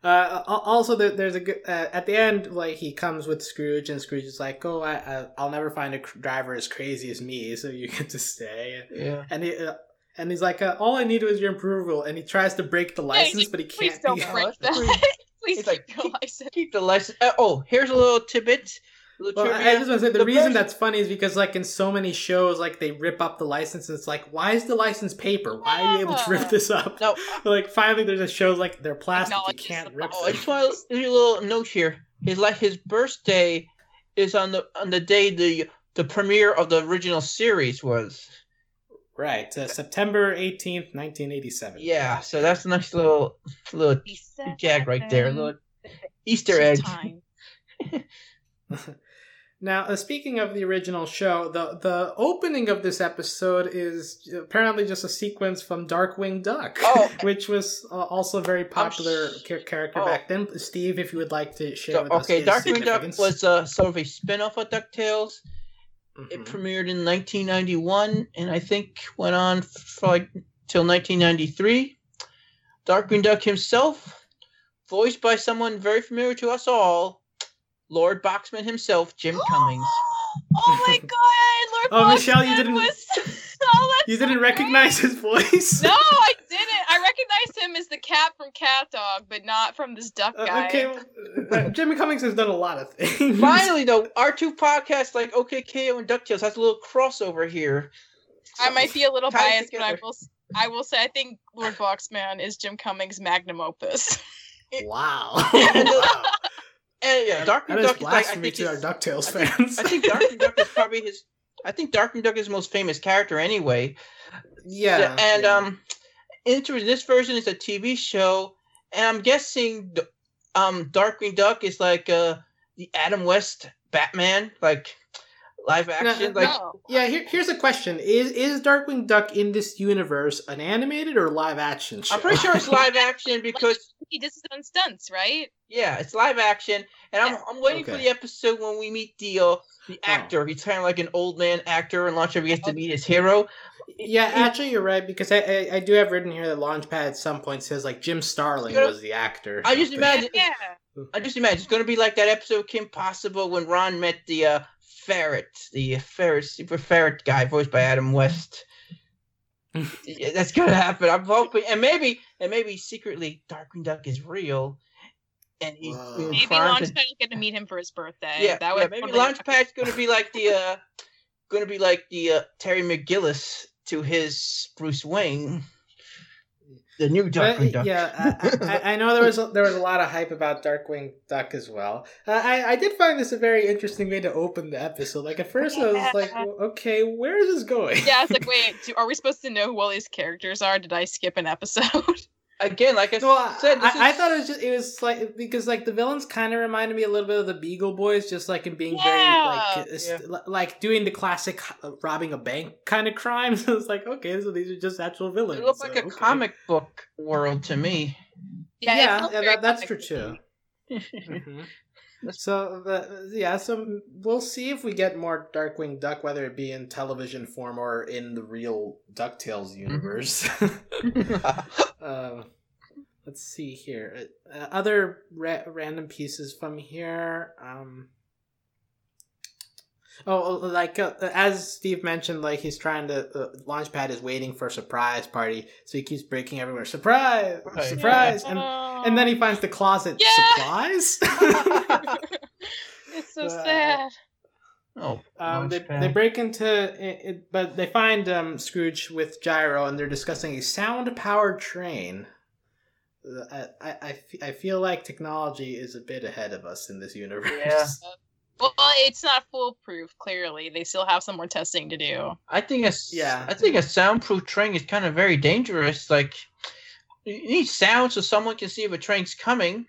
uh, also, there, there's a good uh, at the end. Like he comes with Scrooge, and Scrooge is like, "Oh, I, I I'll never find a driver as crazy as me, so you get to stay." Yeah. And he. Uh, and he's like, uh, "All I need is your approval." And he tries to break the license, like, but he can't. Please don't break that. pretty- Please He's keep like, your keep- license. Keep the license. Uh, oh, here's a little tidbit. Little Well, I just want to say the, The reason version- that's funny is because like in so many shows, like they rip up the license. And it's like, why is the license paper? Why are you able to rip this up? No, Like finally, there's a show like they're plastic. You can't the rip Oh, I just want to leave a little note here. His like his birthday is on the on the day the the premiere of the original series was. Right, uh, September eighteenth, nineteen eighty-seven. Yeah, so that's a nice little little jag right there, a little Easter egg. Now, uh, speaking of the original show, the the opening of this episode is apparently just a sequence from Darkwing Duck, Oh. which was uh, also a very popular s- cha- character oh. back then. Steve, if you would like to share So, with us okay, his Darkwing Duck was uh, sort of a spin-off of DuckTales. It Mhm. premiered in 1991 and I think went on for like till 1993. Darkwing Duck himself, voiced by someone very familiar to us all, Lord Boxman himself, Jim Cummings. Oh my god, Lord Oh, Michelle, you didn't- Was... oh, You so didn't great. recognize his voice? No, I didn't. I recognized him as the cat from CatDog, but not from this duck Uh, guy. okay, well, uh, Jimmy Cummings has done a lot of things. Finally, though, our two podcasts like OKKO and DuckTales has a little crossover here. I might be a little Tie it biased, but I will. I will say I think Lord Boxman is Jim Cummings' magnum opus. Wow. Wow. And yeah, Darkwing Duck is like I blasphemy think to our DuckTales I think- fans. I think Darkwing Duck is probably his. I think Darkwing Duck is his most famous character anyway. yeah. and yeah. um, into this version is a TV show, and I'm guessing um Darkwing Duck is like uh the Adam West Batman, like live action. no, like no. Yeah, here, here's a question: Is is Darkwing Duck in this universe an animated or live action show? I'm pretty sure it's live action because he does his own stunts, right? yeah, it's live action, and I'm I'm waiting for the episode when we meet the uh, the actor. He's kind of like an old man actor, and Launcher gets to meet his hero. yeah, actually, you're right because I, I I do have written here that Launchpad at some point says like Jim Starling You know, was the actor. I just imagine- Yeah. I just imagine it's going to be like that episode of Kim Possible when Ron met the uh, ferret, the ferret, super ferret guy voiced by Adam West. Yeah, That's gonna happen. I'm hoping, and maybe, and maybe secretly, Darkwing Duck is real, and he's Whoa. doing Maybe crimes. Launchpad will get to meet him for his birthday. Yeah, that yeah, would maybe totally- Launchpad's gonna be like the, uh, gonna be like the uh, Terry McGinnis to his Bruce Wayne. The new Darkwing But, Duck. Yeah, I, I, I know there was a, there was a lot of hype about Darkwing Duck as well. Uh, I I did find this a very interesting way to open the episode. Like at first, I was like, well, okay, where is this going? Yeah, I was like, wait, do, are we supposed to know who all these characters are? Did I skip an episode? Again, like I Well, said, this I, I thought it was just it was like because like the villains kind of reminded me a little bit of the Beagle Boys, just like in being Yeah. very like uh, Yeah. like doing the classic uh, robbing a bank kind of crimes. it's like okay, so these are just actual villains. it looked so, like a okay. comic book world to me. Yeah, Yeah, yeah, that, that's comic true booky. too. Mhm. So the, yeah, so we'll see if we get more Darkwing Duck, whether it be in television form or in the real Ducktales universe. Um, let's see here. Uh, other ra- random pieces from here. Um, oh, like uh, as Steve mentioned, like he's trying to. Uh, Launchpad is waiting for a surprise party, so he keeps breaking everywhere. Surprise! Right. Surprise! And and then he finds the closet Yeah. supplies. it's so Uh, sad. oh, Um, they, they break into it, it, but they find um, Scrooge with Gyro, and they're discussing a sound-powered train. Uh, I, I, I I feel like technology is a bit ahead of us in this universe. Yeah. Well, it's not foolproof. Clearly, they still have some more testing to do. I think a s- Yeah. I think a soundproof train is kind of very dangerous. Like you need sound so someone can see if a train's coming,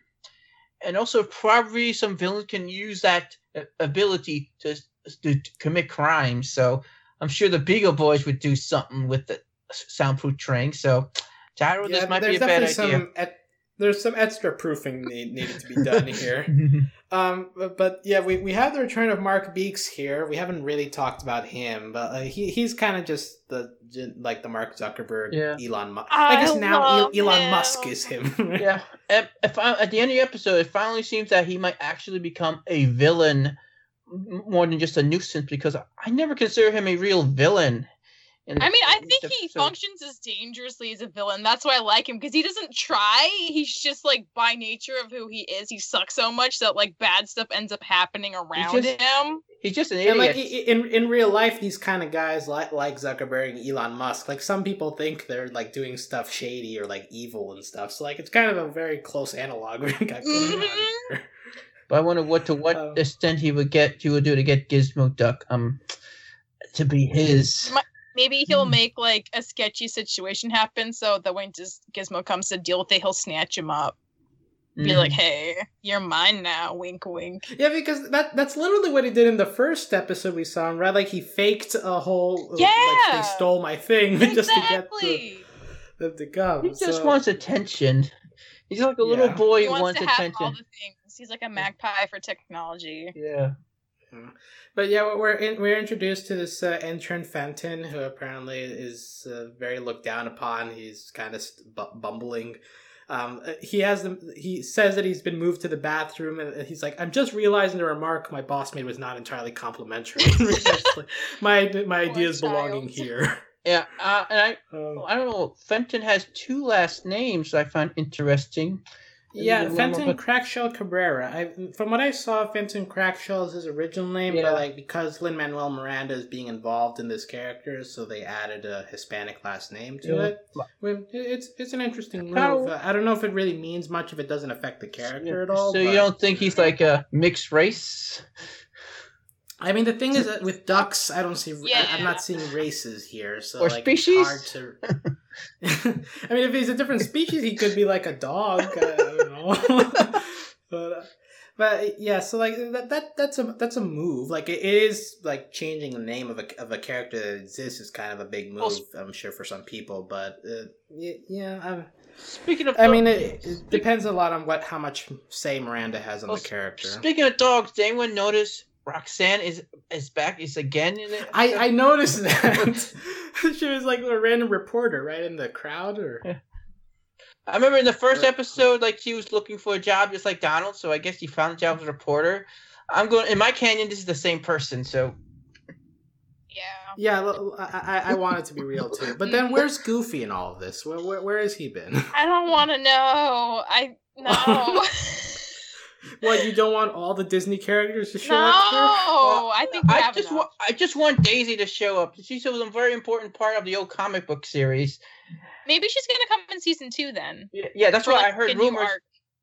and also probably some villains can use that uh, ability to, to, to commit crimes. So I'm sure the Beagle Boys would do something with the soundproof train. So Gyro, Yeah, this might be a bad idea. some et- there's some extra proofing need, needed to be done here. Um, but, but yeah, we, we have the return of Mark Beaks here. We haven't really talked about him, but uh, he he's kind of just the like the Mark Zuckerberg, Yeah. Elon Musk. I I guess now Elon him. Musk is him. yeah. At, if I, at the end of the episode, it finally seems that he might actually become a villain more than just a nuisance because I never consider him a real villain. In I mean, I this think he episode. functions as dangerously as a villain. That's why I like him because he doesn't try. He's just like by nature of who he is. He sucks so much that like bad stuff ends up happening around just- him. He's just an And idiot. like i- in in real life, these kind of guys like like Zuckerberg and Elon Musk, like some people think they're like doing stuff shady or like evil and stuff. So like it's kind of a very close analog we got going on Mhm. but I wonder what to what Um, extent he would get. He would do to get Gizmo Duck um to be his. My- Maybe he'll Hmm. make like a sketchy situation happen so that when Giz- Gizmo comes to deal with it, he'll snatch him up. Be Mm. like, hey, you're mine now, wink wink. Yeah, because that that's literally what he did in the first episode we saw him. Right, like he faked a whole like Yeah. they stole my thing just to get the, Exactly. them to come. he just So- wants attention. He's like a little boy He who wants wants to have attention. all the things. He's like a magpie for technology. Yeah. But yeah, we're in, we're introduced to this uh, intern Fenton, who apparently is uh, very looked down upon. He's kind of st- bumbling. Um, uh, he has the, he says that he's been moved to the bathroom, and he's like, "I'm just realizing the remark my boss made was not entirely complimentary. My my Poor ideas belonging here." Yeah, uh, and I Um, I don't know. Fenton has two last names I find interesting. Yeah, Fenton Crackshell Cabrera. I, from what I saw, Fenton Crackshell is his original name, Yeah. but like because Lin Manuel Miranda is being involved in this character, so they added a Hispanic last name to Yeah. it. Well, it's it's an interesting move. How- Uh, I don't know if it really means much if it doesn't affect the character at all. So you don't think he's like a mixed race? I mean, the thing is that with ducks, I don't see. Yeah. I, am not seeing races here, so Or like species? it's hard to. I mean, if he's a different species, he could be like a dog. I, I don't know, but uh, but yeah. So like that that that's a that's a move. Like it is like changing the name of a of a character that exists is kind of a big move. I'm sure for some people, but uh, yeah. I'm, Speaking of, I dog- mean, it, it depends a lot on what how much say Miranda has on well, the character. Speaking of dogs, did anyone notice Roxanne is is back? Is again in it? I, I noticed that she was like a random reporter right in the crowd or I remember in the first uh, episode, like she was looking for a job just like Donald, so I guess she found a job as a reporter. I'm going in my canyon. This is the same person, so Yeah. yeah I, I want it to be real too but then where's goofy in all of this where, where, where has he been I don't want to know. I no. What you don't want all the Disney characters to show no, up here? I think I just enough. want I just want Daisy to show up. She's a very important part of the old comic book series. Maybe she's gonna come in season two then. Yeah, yeah that's For, why like, I heard rumors.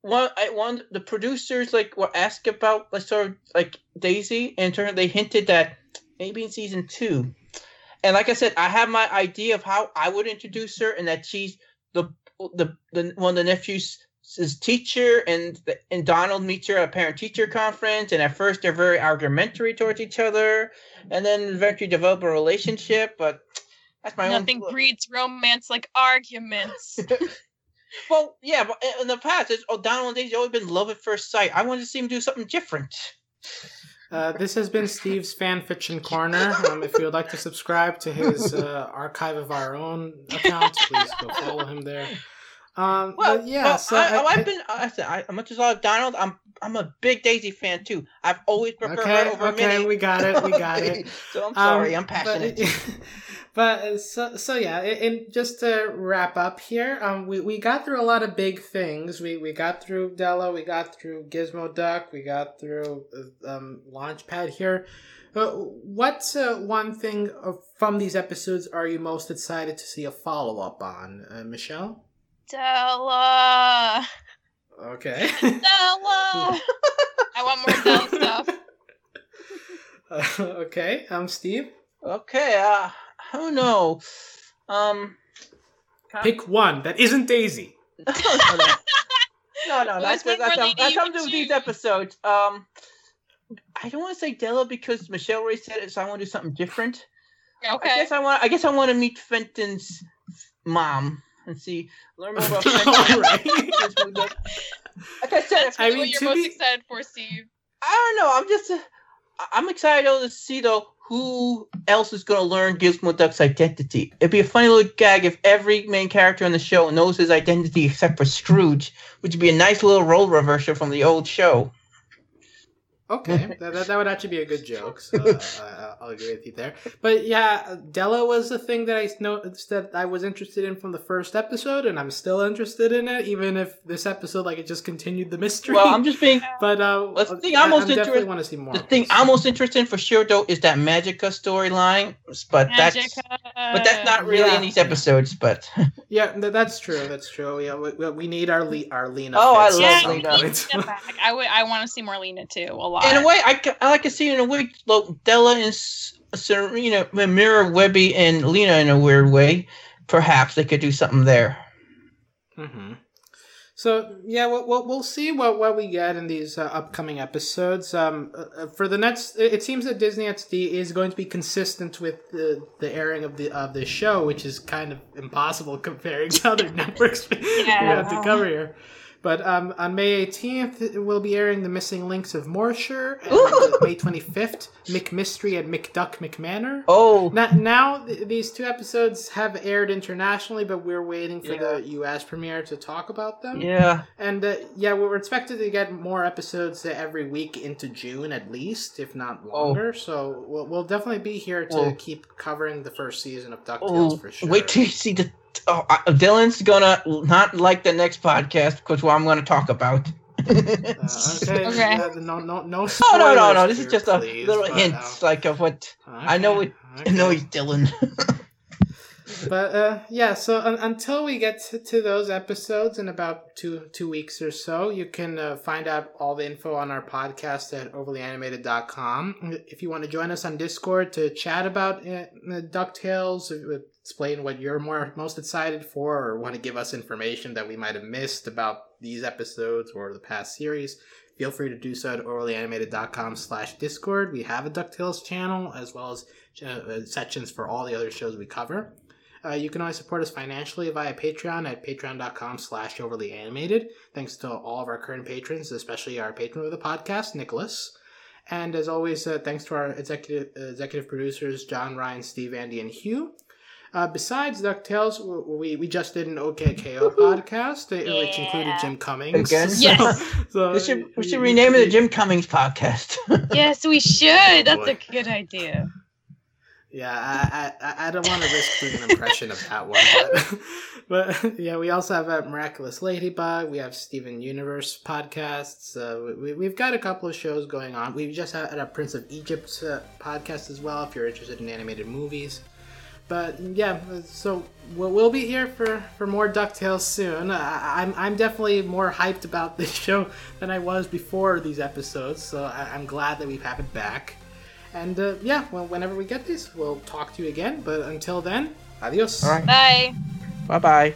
One, I, one, the producers like were asked about like sort of like Daisy, and turn they hinted that maybe in season two. And like I said, I have my idea of how I would introduce her, and that she's the the, the one of the nephews his teacher and the, and Donald meets her at a parent teacher conference and at first they're very argumentary towards each other and then eventually develop a relationship but that's my Nothing own breeds romance like arguments. well yeah but in- in the past it's oh Donald and Daisy always been love at first sight I wanted to see him do something different Uh, this has been Steve's Fan Fiction Corner. Um, if you would like to subscribe to his uh, archive of our own accounts, please go follow him there. Um, well but yeah, well, so I, I- have I- been I said I, as much as I love Donald I'm I'm a big Daisy fan too I've always preferred okay, her over okay, Minnie we got it, we got it. so I'm Um, sorry I'm but- passionate But, uh, so so yeah, and just to wrap up here, um, we, we got through a lot of big things. We we got through Della, we got through Gizmo Duck, we got through uh, um, Launchpad here. Uh, what's uh, one thing uh, from these episodes are you most excited to see a follow up on, uh, Michelle? Della, Okay. Della. I want more Della stuff. Uh, okay, um, Steve, okay uh I don't know um pick one that isn't Daisy. no, no, no. No, no, that's that's that's, when that's, they that's need something with these episodes. Um, I don't want to say Della because Michelle already said it, so I want to do something different. Okay. I guess I want. I guess I want to meet Fenton's mom and see learn more about Fenton. Like I said, That's I mean, what you're most be- excited for, Steve. I don't know. I'm just. Uh, I- I'm excited though to see though who else is going to learn Gizmo Duck's identity. It'd be a funny little gag if every main character on the show knows his identity except for Scrooge, which would be a nice little role reversal from the old show. Okay, that, that, that would actually be a good joke. So uh, I- I'll agree with you there. But yeah, Della was the thing that I noticed that I was interested in from the first episode, and I'm still interested in it, even if this episode like it just continued the mystery. Well, I'm just being but uh, Well, the thing I, I'm most I definitely interested- want to see more. the thing. I'm most interested in for sure though is that Magica storyline, but that's but that's not really Yeah. in these episodes. But yeah, that's true. That's true. Yeah, we, we- we need our Le- our Lena. Oh, I love Yeah, Lena. we Lena back. I would. I want to see more Lena too. A lot. In a way, I, I like to see in a way, like Della and Serena mirror Webby and Lena in a weird way. Perhaps they could do something there. hmm So yeah, we'll, we'll, we'll see what, what we get in these uh, upcoming episodes. Um, uh, uh, for the next, it it seems that Disney XD is going to be consistent with the, the airing of the of the show, which is kind of impossible comparing to other networks we have to cover here. But um, on May 18th, we'll be airing The Missing Links of Moorshire. May 25th, McMystery and McDuck McManor. Oh, Now, now th- these two episodes have aired internationally, but we're waiting for Yeah. the U.S. premiere to talk about them. yeah. And uh, yeah, we we're expected to get more episodes uh, every week into June at least, if not longer. So we'll, we'll definitely be here to Oh. keep covering the first season of DuckTales Oh, for sure. wait till you see the. Oh, Dylan's gonna not like the next podcast because what I'm gonna talk about. Uh, okay. Okay. yeah, no, no, no. No, no, no, no. This is here, just a please, little hint, uh, like of what I know. It. okay, I know he's Dylan. But uh, yeah, so un- until we get to, to those episodes in about two two weeks or so, you can uh, find out all the info on our podcast at overlyanimated.com. If you want to join us on Discord to chat about uh, DuckTales, uh, explain what you're more most excited for, or want to give us information that we might have missed about these episodes or the past series, feel free to do so at overlyanimated.com slash discord. We have a DuckTales channel as well as uh, uh, sections for all the other shows we cover. Uh, you can always support us financially via Patreon at patreon.com slash overly animated. Thanks to all of our current patrons, especially our patron of the podcast, Nicholas. And as always, uh, thanks to our executive executive producers, John, Ryan, Steve, Andy, and Hugh. Uh, besides DuckTales, we, we just did an OKKO podcast, uh, which included Jim Cummings. Again? Yes. so, we should we should rename it the Jim Cummings podcast. yes, we should. That's boy. a good idea. Yeah, I, I, I don't want to risk doing an impression of that one. But, but yeah, we also have a Miraculous Ladybug. We have Steven Universe podcasts. Uh, we, we've got a couple of shows going on. We've just had a Prince of Egypt uh, podcast as well if you're interested in animated movies. But yeah, so we'll, we'll be here for, for more DuckTales soon. I, I'm, I'm definitely more hyped about this show than I was before these episodes, so I, I'm glad that we have had it back. And uh, yeah, well, whenever we get this, we'll talk to you again. But until then, adios. All right. Bye. Bye bye.